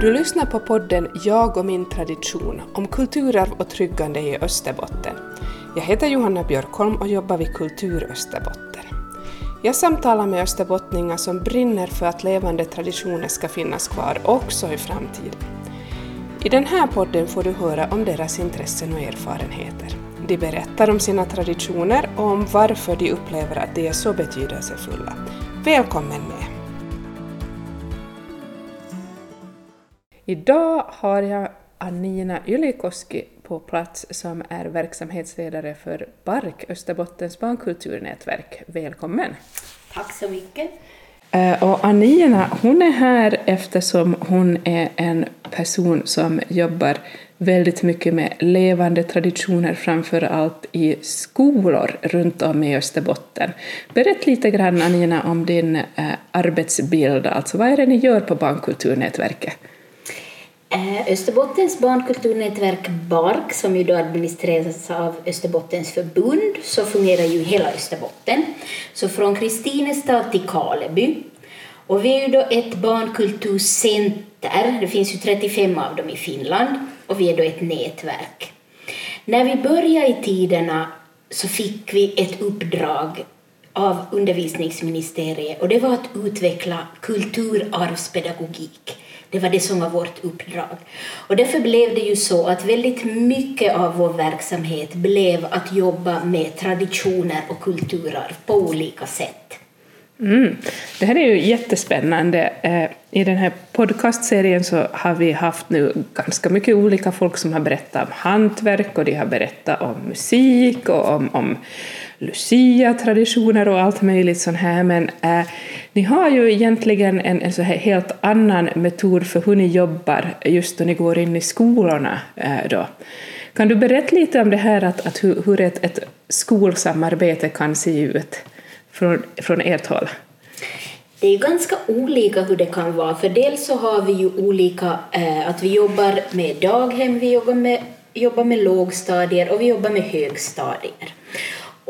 Du lyssnar på podden Jag och min tradition om kulturarv och tryggande i Österbotten. Jag heter Johanna Björkholm och jobbar vid Kultur Österbotten. Jag samtalar med österbottningar som brinner för att levande traditioner ska finnas kvar också i framtiden. I den här podden får du höra om deras intressen och erfarenheter. De berättar om sina traditioner och om varför de upplever att de är så betydelsefulla. Välkommen med! Idag har jag Annina Ylikoski på plats som är verksamhetsledare för BARK, Österbottens barnkulturnätverk. Välkommen! Tack så mycket! Eh, och Annina, hon är här eftersom hon är en person som jobbar väldigt mycket med levande traditioner, framför allt i skolor runt om i Österbotten. Berätta lite grann, Annina, om din eh, arbetsbild. Alltså, vad är det ni gör på Barnkulturnätverket? Eh, Österbottens barnkulturnätverk BARK, som ju då administreras av Österbottens förbund, så fungerar ju hela Österbotten. Så från Kristinestad till Kaleby. Och vi är ju då ett barnkulturcenter, det finns ju 35 av dem i Finland, och vi är då ett nätverk. När vi började i tiderna så fick vi ett uppdrag av undervisningsministeriet och det var att utveckla kulturarvspedagogik. Det var det som var vårt uppdrag. Och därför blev det ju så att väldigt mycket av vår verksamhet blev att jobba med traditioner och kulturarv på olika sätt. Mm. Det här är ju jättespännande. Eh, I den här podcastserien så har vi haft nu ganska mycket olika folk som har berättat om hantverk och de har berättat om musik och om, om Lucia-traditioner och allt möjligt sånt här, men äh, ni har ju egentligen en, en så här helt annan metod för hur ni jobbar just då ni går in i skolorna. Äh, då. Kan du berätta lite om det här, att, att hur, hur ett, ett skolsamarbete kan se ut från, från ert håll? Det är ganska olika hur det kan vara, för dels så har vi ju olika, eh, att vi jobbar med daghem, vi jobbar med, jobbar med lågstadier och vi jobbar med högstadier.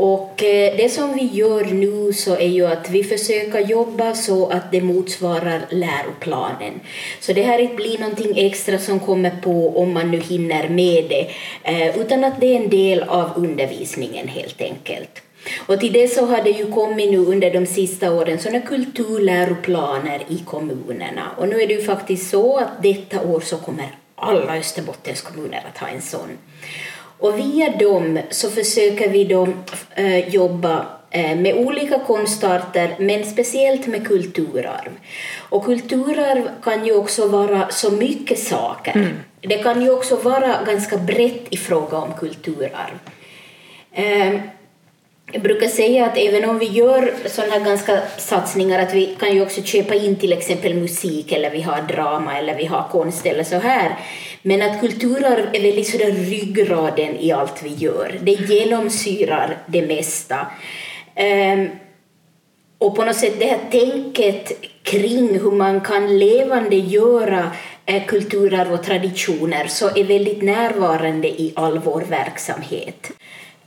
Och eh, det som vi gör nu så är ju att vi försöker jobba så att det motsvarar läroplanen. Så det här inte blir någonting extra som kommer på om man nu hinner med det, eh, utan att det är en del av undervisningen helt enkelt. Och till det så har det ju kommit nu under de sista åren sådana kulturläroplaner i kommunerna. Och nu är det ju faktiskt så att detta år så kommer alla Österbottens kommuner att ha en sån. Och via dem så försöker vi då eh, jobba eh, med olika konstarter, men speciellt med kulturarv. Och kulturarv kan ju också vara så mycket saker. Mm. Det kan ju också vara ganska brett i fråga om kulturarv. Eh, jag brukar säga att även om vi gör sådana här ganska satsningar att vi kan ju också köpa in till exempel musik eller vi har drama eller vi har konst eller så här. Men att kulturarv är väldigt sådär ryggraden i allt vi gör. Det genomsyrar det mesta. Um, och på något sätt det här tänket kring hur man kan levande göra eh, kulturarv och traditioner så är väldigt närvarande i all vår verksamhet.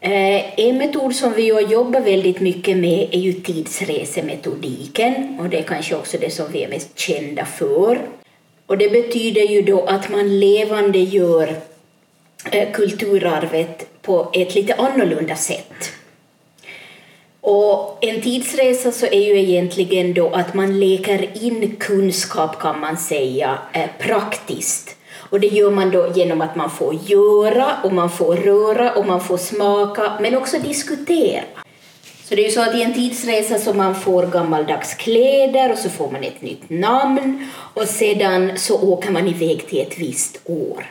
Eh, en metod som vi jobbar väldigt mycket med är ju tidsresemetodiken och det är kanske också det som vi är mest kända för. Och det betyder ju då att man levande gör eh, kulturarvet på ett lite annorlunda sätt. Och en tidsresa så är ju egentligen då att man leker in kunskap kan man säga eh, praktiskt och det gör man då genom att man får göra och man får röra och man får smaka men också diskutera. Så det är ju så att i en tidsresa så man får gammaldags kläder och så får man ett nytt namn och sedan så åker man iväg till ett visst år.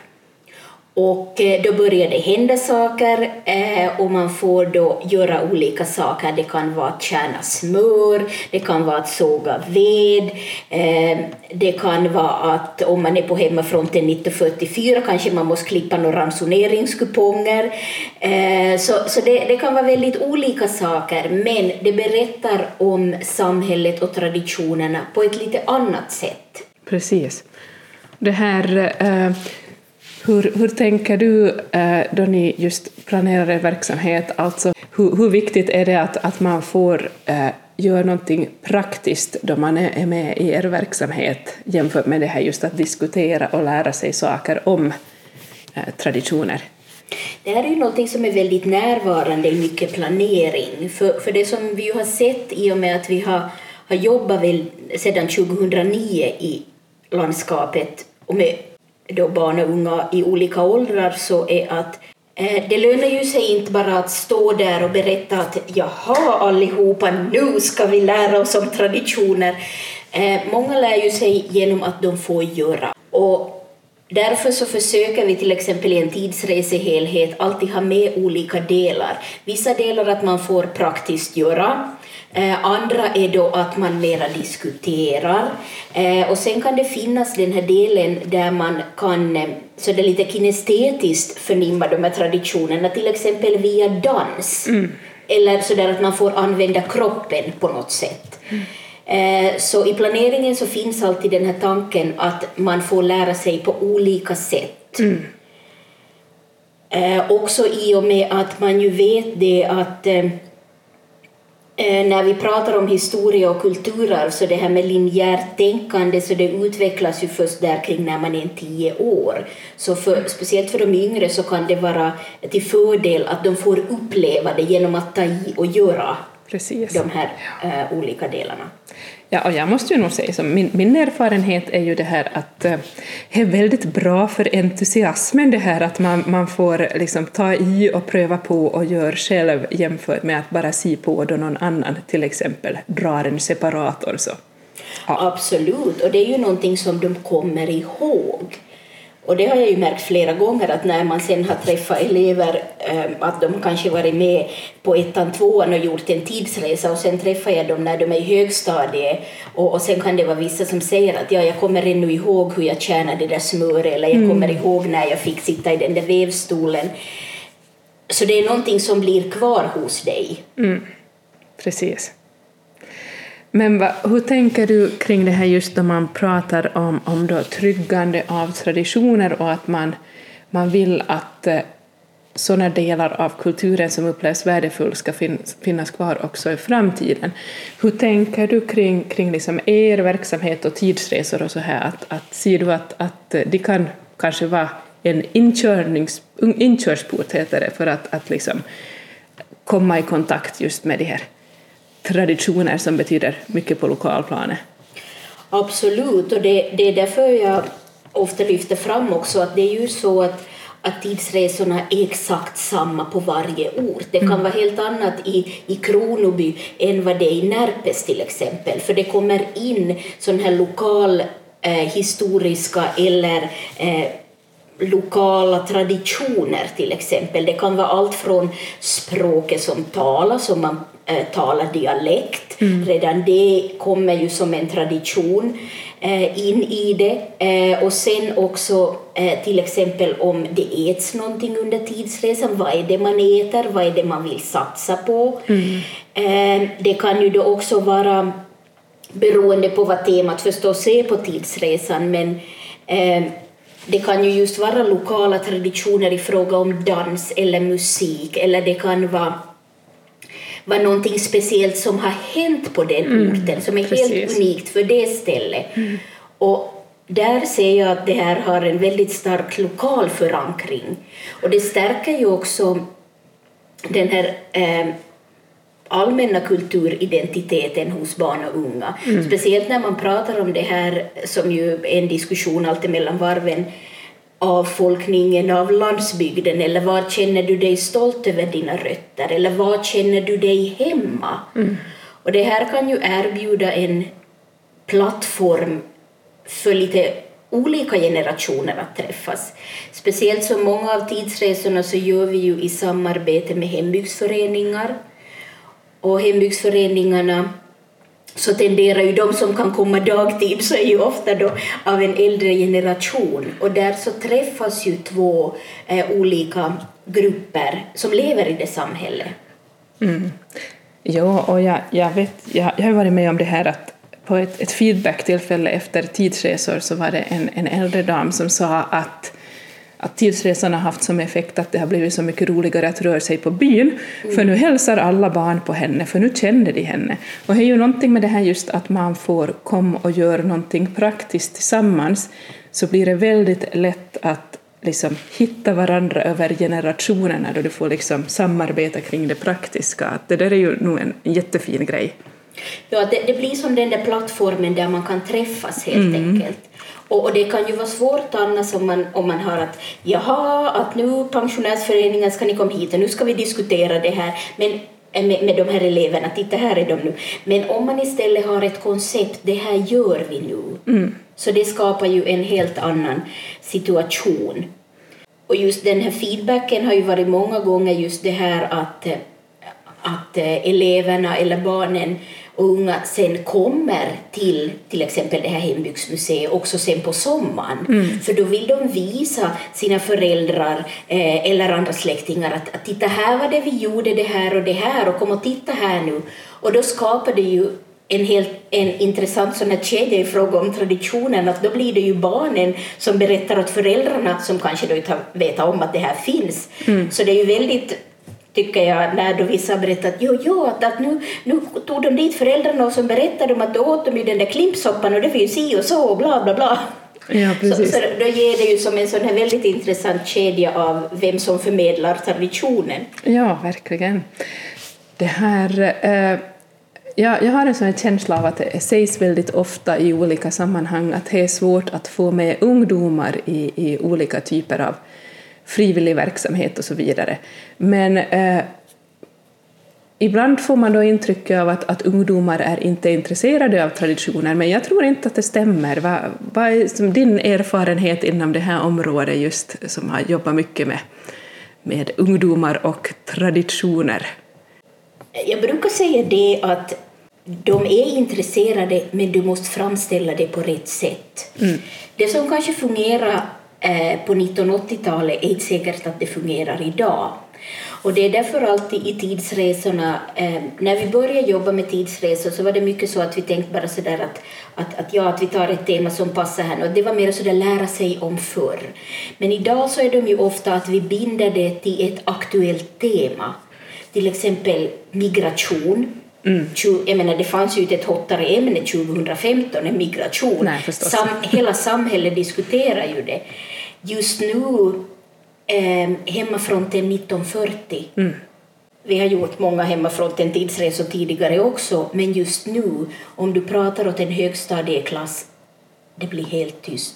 Och eh, då börjar det hända saker eh, och man får då göra olika saker. Det kan vara att kärna smör, det kan vara att såga ved, eh, det kan vara att om man är på hemmafronten 1944 kanske man måste klippa några ransoneringskuponger. Så, så det, det kan vara väldigt olika saker men det berättar om samhället och traditionerna på ett lite annat sätt. Precis. Det här hur, hur tänker du eh, då ni just planerar er verksamhet? Alltså, hur, hur viktigt är det att, att man får eh, göra någonting praktiskt då man är med i er verksamhet jämfört med det här just att diskutera och lära sig saker om eh, traditioner? Det här är ju någonting som är väldigt närvarande i mycket planering. För, för det som vi har sett i och med att vi har, har jobbat väl sedan 2009 i landskapet och med då barn och unga i olika åldrar så är att eh, det lönar ju sig inte bara att stå där och berätta att jaha allihopa, nu ska vi lära oss om traditioner. Eh, många lär ju sig genom att de får göra. Och Därför så försöker vi till exempel i en tidsresehelhet alltid ha med olika delar. Vissa delar att man får praktiskt göra, eh, andra är då att man mera diskuterar. Eh, och sen kan det finnas den här delen där man kan eh, så det är lite kinestetiskt förnimma de här traditionerna, till exempel via dans. Mm. Eller så där att man får använda kroppen på något sätt. Mm. Så i planeringen så finns alltid den här tanken att man får lära sig på olika sätt. Mm. Också i och med att man ju vet det att när vi pratar om historia och kulturarv så det här med linjärt tänkande så det utvecklas ju först där kring när man är tio år. Så för, speciellt för de yngre så kan det vara till fördel att de får uppleva det genom att ta i och göra Precis. de här äh, olika delarna. Ja, och jag måste ju nog säga så min, min erfarenhet är ju det här att äh, det är väldigt bra för entusiasmen det här att man, man får liksom ta i och pröva på och göra själv jämfört med att bara se på då någon annan till exempel drar en separator. Så. Ja. Absolut, och det är ju någonting som de kommer ihåg. Och det har jag ju märkt flera gånger att när man sen har träffat elever, eh, att de kanske varit med på ettan, tvåan och gjort en tidsresa och sen träffar jag dem när de är i högstadiet och, och sen kan det vara vissa som säger att ja, jag kommer ännu ihåg hur jag tjänade det där smöret eller jag mm. kommer ihåg när jag fick sitta i den där vevstolen. Så det är någonting som blir kvar hos dig. Mm. Precis. Men va, hur tänker du kring det här just då man pratar om, om då tryggande av traditioner och att man, man vill att eh, sådana delar av kulturen som upplevs värdefull ska fin, finnas kvar också i framtiden. Hur tänker du kring, kring liksom er verksamhet och tidsresor och så här? Att, att, ser du att, att de kan kanske vara en inkörnings, inkörsport heter det, för att, att liksom komma i kontakt just med de här traditioner som betyder mycket på lokalplanet. Absolut, och det, det är därför jag ofta lyfter fram också att det är ju så att att tidsresorna är exakt samma på varje ort. Det kan mm. vara helt annat i, i Kronoby än vad det är i Närpes till exempel, för det kommer in sån här lokal eh, historiska eller eh, lokala traditioner till exempel. Det kan vara allt från språket som talas, om man eh, talar dialekt. Mm. Redan det kommer ju som en tradition eh, in i det. Eh, och sen också eh, till exempel om det äts någonting under tidsresan. Vad är det man äter? Vad är det man vill satsa på? Mm. Eh, det kan ju då också vara beroende på vad temat förstås är på tidsresan men eh, det kan ju just vara lokala traditioner i fråga om dans eller musik eller det kan vara, vara någonting speciellt som har hänt på den mm, orten som är precis. helt unikt för det stället. Mm. Och där ser jag att det här har en väldigt stark lokal förankring. Och det stärker ju också den här eh, allmänna kulturidentiteten hos barn och unga. Mm. Speciellt när man pratar om det här som ju är en diskussion alltid mellan varven avfolkningen av landsbygden eller vad känner du dig stolt över dina rötter eller vad känner du dig hemma? Mm. Och det här kan ju erbjuda en plattform för lite olika generationer att träffas. Speciellt som många av tidsresorna så gör vi ju i samarbete med hembygdsföreningar och hembygdsföreningarna så tenderar ju de som kan komma dagtid så är ju ofta då av en äldre generation och där så träffas ju två eh, olika grupper som lever i det samhället. Mm. Ja, och jag, jag, vet, jag, jag har varit med om det här att på ett, ett feedbacktillfälle efter tidsresor så var det en, en äldre dam som sa att att tidsresan har haft som effekt att det har blivit så mycket roligare att röra sig på byn, för nu hälsar alla barn på henne, för nu känner de henne. Och det är ju någonting med det här just att man får komma och göra någonting praktiskt tillsammans, så blir det väldigt lätt att liksom hitta varandra över generationerna då du får liksom samarbeta kring det praktiska. Att det där är ju nog en jättefin grej. Ja, det, det blir som den där plattformen där man kan träffas helt mm. enkelt. Och, och, det kan ju vara svårt annars om man, om man har att jaha, att nu pensionärsföreningen ska ni komma hit och nu ska vi diskutera det här. Men eh, med, med de här eleverna, titta här är de nu. Men om man istället har ett koncept, det här gör vi nu, mm. så det skapar ju en helt annan situation. Och just den här feedbacken har ju varit många gånger just det här att, att eh, eleverna eller barnen och unga sen kommer till till exempel det här hembygdsmuseet också sen på sommaren. Mm. För då vill de visa sina föräldrar eh, eller andra släktingar att, att titta här var det vi gjorde det här och det här och kom och titta här nu. Och då skapar det ju en, helt, en intressant sån här kedja i fråga om traditionen, att då blir det ju barnen som berättar åt föräldrarna som kanske då inte vet om att det här finns. Mm. Så det är ju väldigt tycker jag, när då vissa berättar att jo, jo, att, att nu, nu tog de dit föräldrarna och så berättade de att då åt de ju den där klimpsoppan och det finns si och så och bla bla bla. Ja, precis. Så, så då ger det ju som en sån här väldigt intressant kedja av vem som förmedlar traditionen. Ja, verkligen. Det här... Eh, ja, jag har en sån känsla av att det sägs väldigt ofta i olika sammanhang att det är svårt att få med ungdomar i, i olika typer av frivillig verksamhet och så vidare. Men eh, ibland får man då intrycket av att, att ungdomar är inte intresserade av traditioner, men jag tror inte att det stämmer. Vad, vad är din erfarenhet inom det här området just som har jobbat mycket med, med ungdomar och traditioner? Jag brukar säga det att de är intresserade, men du måste framställa det på rätt sätt. Mm. Det som kanske fungerar på 1980-talet är inte säkert att det fungerar idag. Och det är därför alltid i tidsresorna, eh, när vi började jobba med tidsresor så var det mycket så att vi tänkte bara sådär att, att, att, ja, att vi tar ett tema som passar här och det var mer sådär lära sig om förr. Men idag så är de ju ofta att vi binder det till ett aktuellt tema. Till exempel migration, Mm. Jag menar, det fanns ju inte ett hottare ämne 2015 än migration. Nej, Sam, hela samhället diskuterar ju det. Just nu, eh, Hemmafronten 1940. Mm. Vi har gjort många Hemmafronten tidsresor tidigare också, men just nu, om du pratar åt en högstadieklass, det blir helt tyst.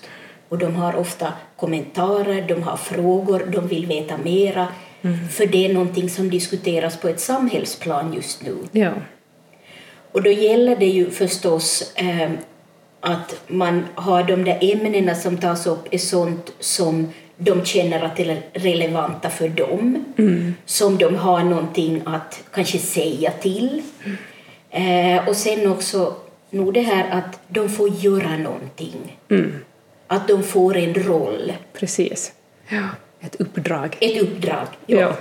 Och de har ofta kommentarer, de har frågor, de vill veta mera. Mm. För det är någonting som diskuteras på ett samhällsplan just nu. Ja. Och då gäller det ju förstås eh, att man har de där ämnena som tas upp är sånt som de känner att är relevanta för dem, mm. som de har någonting att kanske säga till. Mm. Eh, och sen också nog det här att de får göra någonting. Mm. Att de får en roll. Precis. Ja. Ett uppdrag. Ett uppdrag, ja. ja.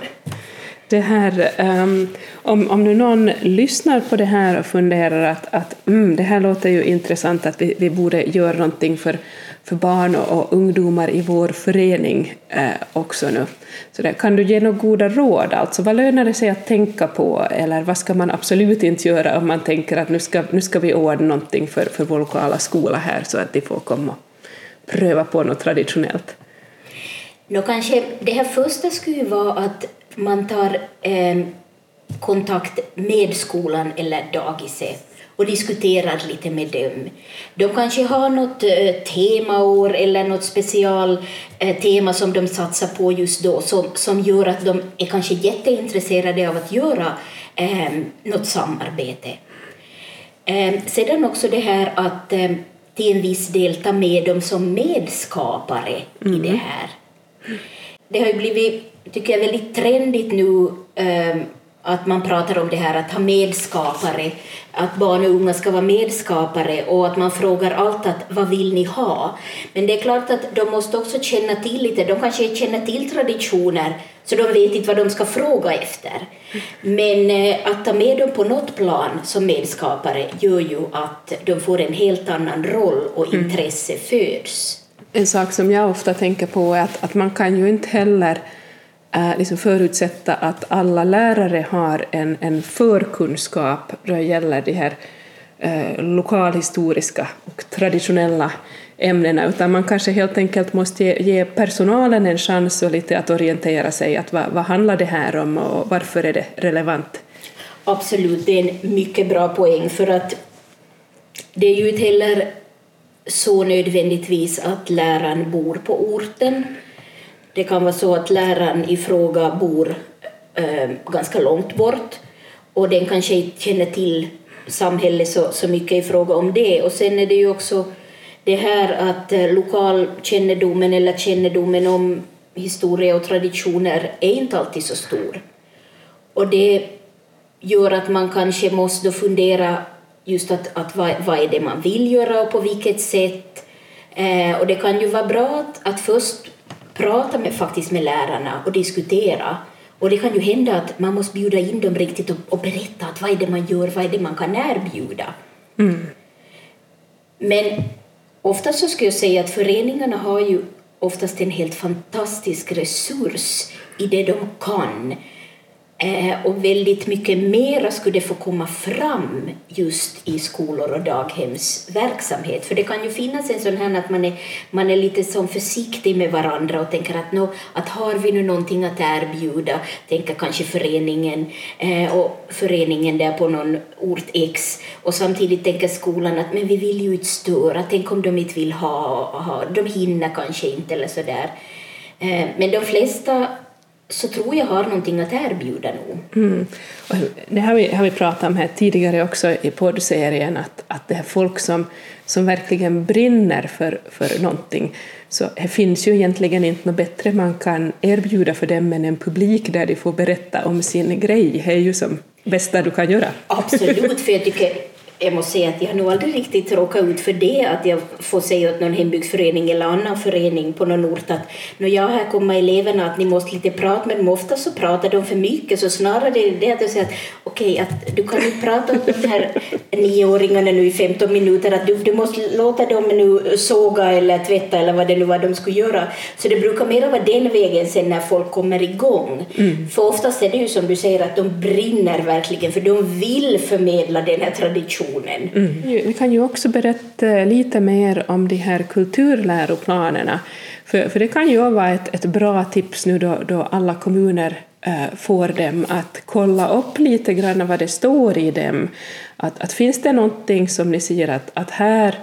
Det här, um, om, om nu någon lyssnar på det här och funderar att, att mm, det här låter ju intressant att vi, vi borde göra någonting för, för barn och, och ungdomar i vår förening eh, också nu. Så där, kan du ge några goda råd? Alltså, vad lönar det sig att tänka på eller vad ska man absolut inte göra om man tänker att nu ska, nu ska vi ordna någonting för, för vår lokala skola här så att de får komma och pröva på något traditionellt? Nå, kanske det här första skulle vara att man tar eh, kontakt med skolan eller dagiset och diskuterar lite med dem. De kanske har något eh, temaår eller något special eh, tema som de satsar på just då som, som gör att de är kanske jätteintresserade av att göra eh, något samarbete. Eh, sedan också det här att eh, till en viss del ta med dem som medskapare mm. i det här. Det har ju blivit tycker jag är väldigt trendigt nu um, att man pratar om det här att ha medskapare, att barn och unga ska vara medskapare och att man frågar allt att vad vill ni ha? Men det är klart att de måste också känna till lite, de kanske känner till traditioner så de vet inte vad de ska fråga efter. Men eh, att ta med dem på något plan som medskapare gör ju att de får en helt annan roll och mm. intresse föds. En sak som jag ofta tänker på är att, att man kan ju inte heller Eh, liksom förutsätta att alla lärare har en, en förkunskap då det gäller de här eh, lokalhistoriska och traditionella ämnena, utan man kanske helt enkelt måste ge, ge personalen en chans och lite att orientera sig, att vad, vad handlar det här om och varför är det relevant? Absolut, det är en mycket bra poäng för att det är ju inte heller så nödvändigtvis att läraren bor på orten. Det kan vara så att läraren i fråga bor eh, ganska långt bort och den kanske inte känner till samhället så, så mycket i fråga om det. Och sen är det ju också det här att eh, lokalkännedomen eller kännedomen om historia och traditioner är inte alltid så stor. Och det gör att man kanske måste fundera just att, att vad, vad är det man vill göra och på vilket sätt. Eh, och det kan ju vara bra att, att först prata med, faktiskt med lärarna och diskutera. Och det kan ju hända att man måste bjuda in dem riktigt och, och berätta att vad är det man gör, vad är det man kan erbjuda. Mm. Men oftast så skulle jag säga att föreningarna har ju oftast en helt fantastisk resurs i det de kan. Eh, och väldigt mycket mera skulle få komma fram just i skolor och daghemsverksamhet. För det kan ju finnas en sån här att man är, man är lite som försiktig med varandra och tänker att, no, att har vi nu någonting att erbjuda, tänker kanske föreningen eh, och föreningen där på någon ort X och samtidigt tänker skolan att men vi vill ju inte störa, tänk om de inte vill ha, ha de hinner kanske inte eller sådär. Eh, men de flesta så tror jag har någonting att erbjuda nu. Mm. det har vi, har vi pratat om här tidigare också i poddserien, att, att det är folk som, som verkligen brinner för, för någonting. Så det finns ju egentligen inte något bättre man kan erbjuda för dem än en publik där de får berätta om sin grej. Det är ju som bästa du kan göra. Absolut, för jag tycker jag måste säga att jag har nog aldrig riktigt råkat ut för det, att jag får säga åt någon hembygdsförening eller annan förening på någon ort att när jag här kommer eleverna att ni måste lite prata med dem. Ofta så pratar de för mycket, så snarare det är det att jag säger att okej, okay, att du kan inte prata åt de här nioåringarna nu i 15 minuter, att du, du måste låta dem nu såga eller tvätta eller vad det nu var de skulle göra. Så det brukar mer vara den vägen sen när folk kommer igång. Mm. För oftast är det ju som du säger att de brinner verkligen, för de vill förmedla den här traditionen diskussionen. Mm. Vi kan ju också berätta lite mer om de här kulturläroplanerna. För, för det kan ju vara ett, ett bra tips nu då, då alla kommuner äh, får dem att kolla upp lite grann vad det står i dem. Att, att finns det någonting som ni ser att, att här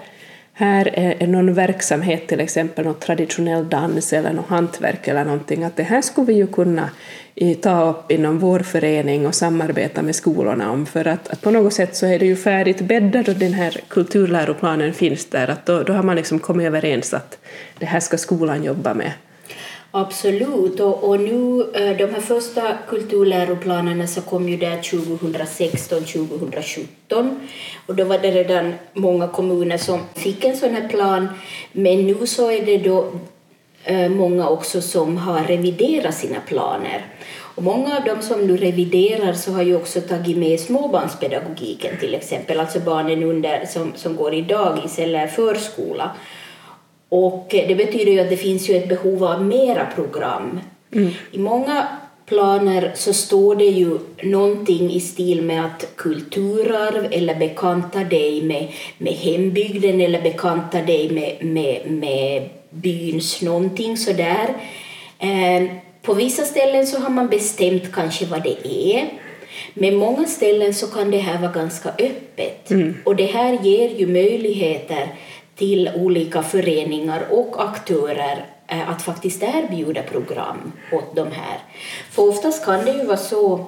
här är någon verksamhet, till exempel någon traditionell dans eller något hantverk eller någonting, att det här skulle vi ju kunna eh, ta upp inom vår förening och samarbeta med skolorna om, för att, att på något sätt så är det ju färdigt bäddat och den här kulturläroplanen finns där, att då, då har man liksom kommit överens att det här ska skolan jobba med. Absolut, och, och nu eh, de här första kulturläroplanerna så kom ju där 2016-2017 och då var det redan många kommuner som fick en sån här plan men nu så är det då eh, många också som har reviderat sina planer. Och många av dem som nu reviderar så har ju också tagit med småbarnspedagogiken till exempel, alltså barnen under, som, som går i dagis eller förskola. Och det betyder ju att det finns ju ett behov av mera program. Mm. I många planer så står det ju någonting i stil med att kulturarv eller bekanta dig med, med hembygden eller bekanta dig med, med, med byns någonting sådär. Eh, på vissa ställen så har man bestämt kanske vad det är. Men många ställen så kan det här vara ganska öppet. Mm. Och det här ger ju möjligheter till olika föreningar och aktörer eh, att faktiskt erbjuda program åt de här. För oftast kan det ju vara så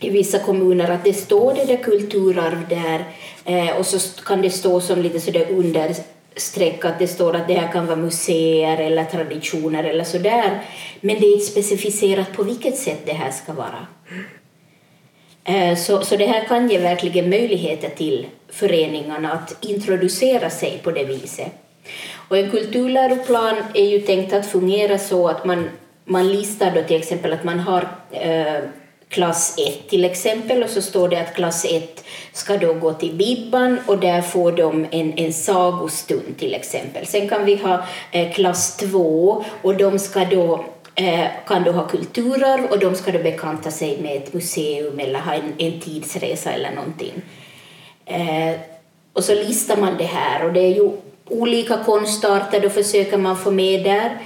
i vissa kommuner att det står det där kulturarv där eh, och så kan det stå som lite sådär understreck att det står att det här kan vara museer eller traditioner eller sådär men det är inte specificerat på vilket sätt det här ska vara. Eh, så, så det här kan ge verkligen möjligheter till föreningarna att introducera sig på det viset. Och en kulturläroplan är ju tänkt att fungera så att man, man listar då till exempel att man har eh, klass 1 till exempel och så står det att klass 1 ska då gå till Bibban och där får de en, en sagostund till exempel. Sen kan vi ha eh, klass 2 och de ska då Eh, kan då ha kulturarv och de ska då bekanta sig med ett museum eller ha en, en tidsresa eller någonting. Eh, och så listar man det här och det är ju olika konstarter, då försöker man få med där.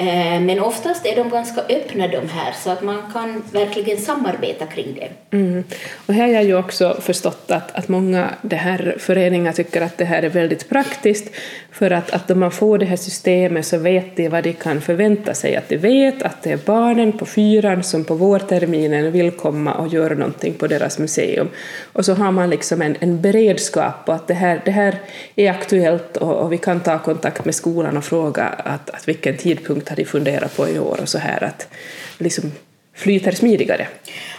Eh, men oftast är de ganska öppna de här så att man kan verkligen samarbeta kring det. Mm. Och här har jag ju också förstått att, att många det här föreningar tycker att det här är väldigt praktiskt för att, att om man får det här systemet så vet de vad de kan förvänta sig. Att de vet att det är barnen på fyran som på vårterminen vill komma och göra någonting på deras museum. Och så har man liksom en, en beredskap på att det här, det här är aktuellt och, och vi kan ta kontakt med skolan och fråga att, att vilken tidpunkt har de funderat på i år och så här att liksom flyter smidigare.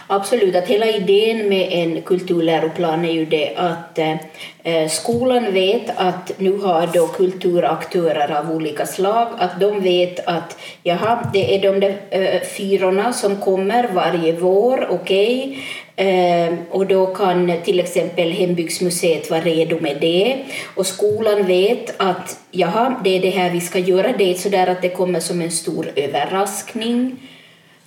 Absolut, att hela idén med en kulturläroplan är ju det att eh, skolan vet att nu har då kulturaktörer av olika slag, att de vet att jaha, det är de där eh, fyrorna som kommer varje vår, okej, okay. Ehm, och då kan till exempel Hembygdsmuseet vara redo med det. Och skolan vet att jaha, det är det här vi ska göra. Det är så där att det kommer som en stor överraskning.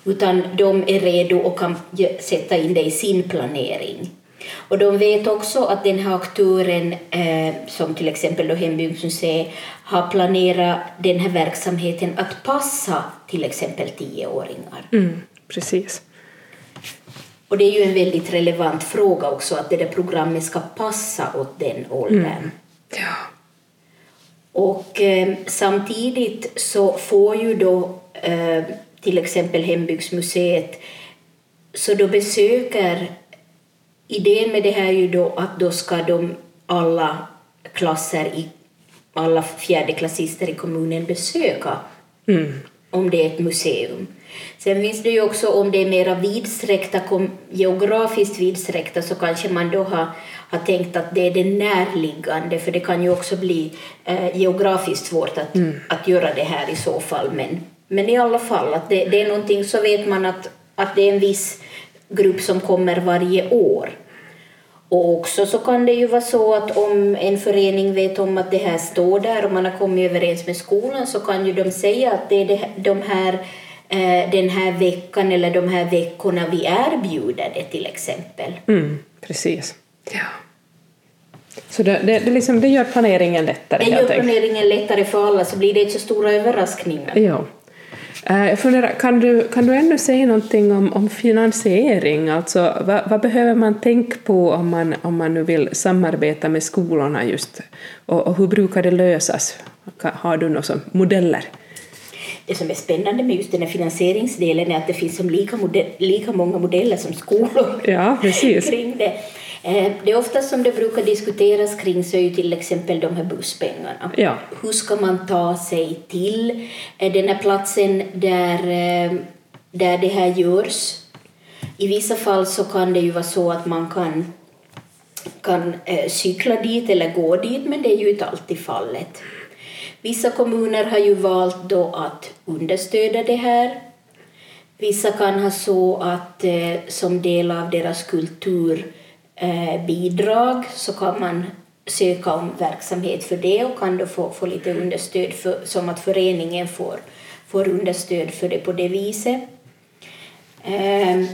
Utan de är redo och kan sätta in det i sin planering. Och de vet också att den här aktören, eh, som till exempel då Hembygdsmuseet, har planerat den här verksamheten att passa till exempel tioåringar. Mm, precis. Och det är ju en väldigt relevant fråga också att det där programmet ska passa åt den åldern. Mm. Ja. Och eh, samtidigt så får ju då eh, till exempel Hembygdsmuseet så då besöker idén med det här är ju då att då ska de alla klasser i alla fjärdeklassister i kommunen besöka mm. om det är ett museum. Sen finns det ju också om det är mera vidsträckta, geografiskt vidsträckta så kanske man då har, har tänkt att det är det närliggande för det kan ju också bli eh, geografiskt svårt att, mm. att göra det här i så fall men, men i alla fall att det, det är någonting så vet man att, att det är en viss grupp som kommer varje år. Och också så kan det ju vara så att om en förening vet om att det här står där och man har kommit överens med skolan så kan ju de säga att det är de här den här veckan eller de här veckorna vi erbjuder det till exempel. Mm, precis. Ja. Så det, det, det, liksom, det gör planeringen lättare? Det gör planeringen lättare för alla så blir det inte så stora överraskningar. Ja. Eh, jag funderar, kan, du, kan du ännu säga någonting om, om finansiering? Alltså, vad, vad, behöver man tänka på om man, om man nu vill samarbeta med skolorna just? Och, och hur brukar det lösas? Har du några modeller? Det som är spännande med just den här finansieringsdelen är att det finns som lika, modell, lika många modeller som skolor ja, precis. kring det. Eh, det är ofta som det brukar diskuteras kring så är ju till exempel de här busspengarna. Ja. Hur ska man ta sig till eh, den här platsen där, eh, där det här görs? I vissa fall så kan det ju vara så att man kan, kan cykla dit eller gå dit men det är ju inte alltid fallet. Vissa kommuner har ju valt då att understödja det här. Vissa kan ha så att eh, som del av deras kulturbidrag eh, så kan man söka om verksamhet för det och kan då få, få lite understöd för, som att föreningen får, får understöd för det på det viset. Eh,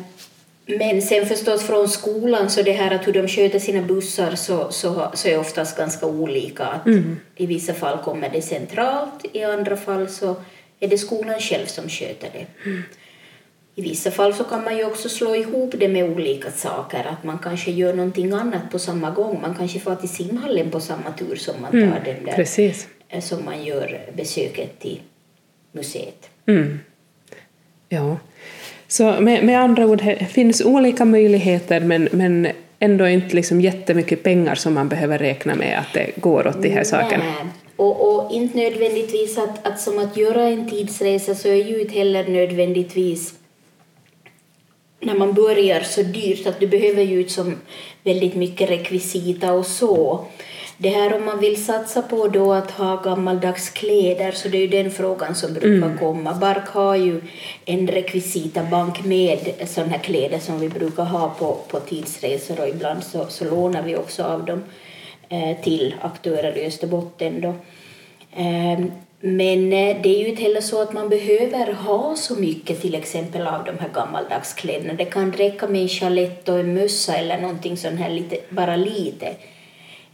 men sen förstås från skolan, så det här att hur de sköter sina bussar så, så, så är oftast ganska olika. Att mm. I vissa fall kommer det centralt, i andra fall så är det skolan själv som sköter det. Mm. I vissa fall så kan man ju också slå ihop det med olika saker, att man kanske gör någonting annat på samma gång. Man kanske får till simhallen på samma tur som man tar mm, den där, precis. Eh, som man gör besöket till museet. Mm. Ja. Så med, med andra ord, det finns olika möjligheter men, men ändå inte liksom jättemycket pengar som man behöver räkna med att det går åt de här sakerna. Och, och inte nödvändigtvis att, att som att göra en tidsresa så är ju inte heller nödvändigtvis när man börjar så dyrt att du behöver ju som väldigt mycket rekvisita och så. Det här om man vill satsa på då att ha gammaldags kläder så det är ju den frågan som brukar Mm. komma. Bark har ju en rekvisitabank med sådana kläder som vi brukar ha på, på tidsresor och ibland så, så lånar vi också av dem eh, till aktörer i Österbotten. Då. Ehm, Men eh, det är ju inte heller så att man behöver ha så mycket till exempel av de här gammaldagskläderna. Det kan räcka med en chalett och en mössa eller någonting sånt här lite, bara lite.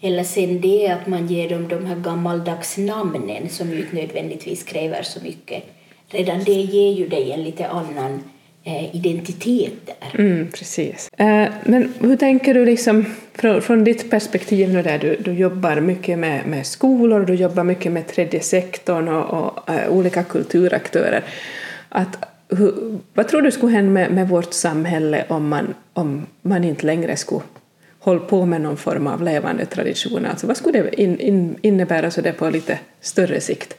Eller sen det att man ger dem de här gammaldags namnen som ju inte nödvändigtvis kräver så mycket. Redan det ger ju dig en lite annan eh, identitet där. Mm, precis. Eh, men hur tänker du liksom, från, från ditt perspektiv nu där du, du jobbar mycket med, med skolor, du jobbar mycket med tredje sektorn och, och eh, olika kulturaktörer. Att, hur, vad tror du skulle hända med, med vårt samhälle om man, om man inte längre skulle hålla på med någon form av levande traditioner? Alltså, vad skulle det in, in, innebära så det på lite större sikt?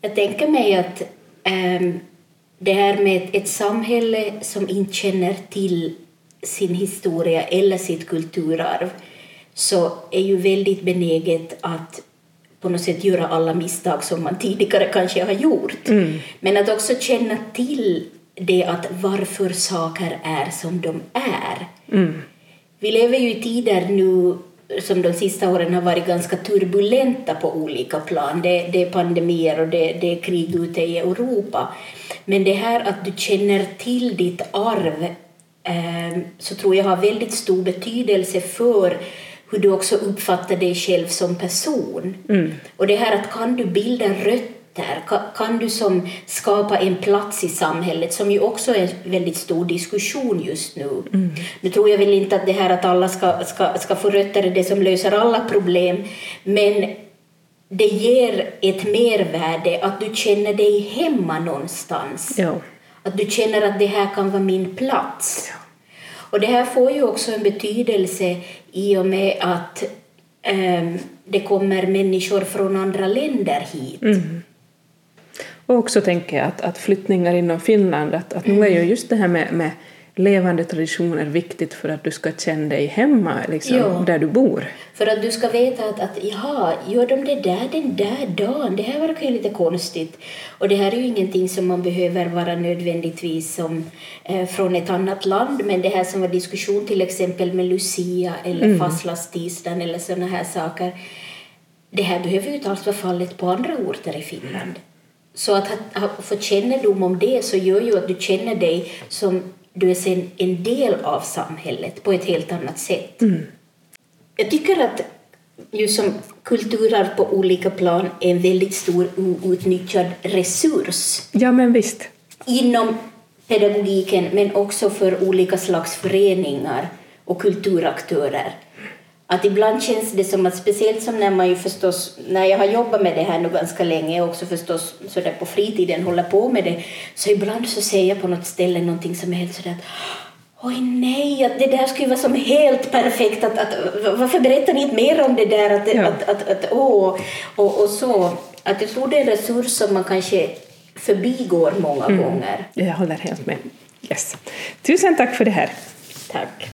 Jag tänker mig att ehm, det här med ett, samhälle som inte känner till sin historia eller sitt kulturarv så är ju väldigt benäget att på något sätt göra alla misstag som man tidigare kanske har gjort. Men att också känna till det att varför saker är som de är. Vi lever ju i tider nu som de sista åren har varit ganska turbulenta på olika plan. Det, det är pandemier och det, det är krig ute i Europa. Men det här att du känner till ditt arv eh, så tror jag har väldigt stor betydelse för hur du också uppfattar dig själv som person. Och det här att kan du bilda rötter, kan, kan du som skapa en plats i samhället som ju också är en väldigt stor diskussion just nu. Nu tror jag väl inte att det här att alla ska, ska, ska få rötter är det som löser alla problem, men det ger ett mervärde att du känner dig hemma någonstans. Ja. Att du känner att det här kan vara min plats. Och det här får ju också en betydelse i och med att ehm, det kommer människor från andra länder hit. Och också tänker jag att, att flyttningar inom Finland, att, att nu är ju just det här med, med levande traditioner viktigt för att du ska känna dig hemma liksom, Ja. där du bor. För att du ska veta att, att jaha, gör de det där den där dagen? Det här verkar ju lite konstigt. Och det här är ju ingenting som man behöver vara nödvändigtvis som, eh, från ett annat land, men det här som var diskussion till exempel med Lucia eller mm. fastlandstisdagen eller sådana här saker, det här behöver ju inte alls vara fallet på andra orter i Finland. Så att ha, ha, få kännedom om det så gör ju att du känner dig som du är sen en del av samhället på ett helt annat sätt. Jag tycker att just som kulturarv på olika plan är en väldigt stor outnyttjad resurs Ja, men visst. inom pedagogiken men också för olika slags föreningar och kulturaktörer. Att ibland känns det som att speciellt som när man ju förstås, när jag har jobbat med det här nu ganska länge och också förstås sådär på fritiden håller på med det, så ibland så säger jag på något ställe någonting som är helt sådär att Oj nej, att det där skulle vara som helt perfekt. Att, att, varför berättar ni inte mer om det där? Att, Ja. att, att, att, åh, och, och så. Att jag tror det är en resurs som man kanske förbigår många gånger. Jag håller helt med. Yes. Tusen tack för det här. Tack.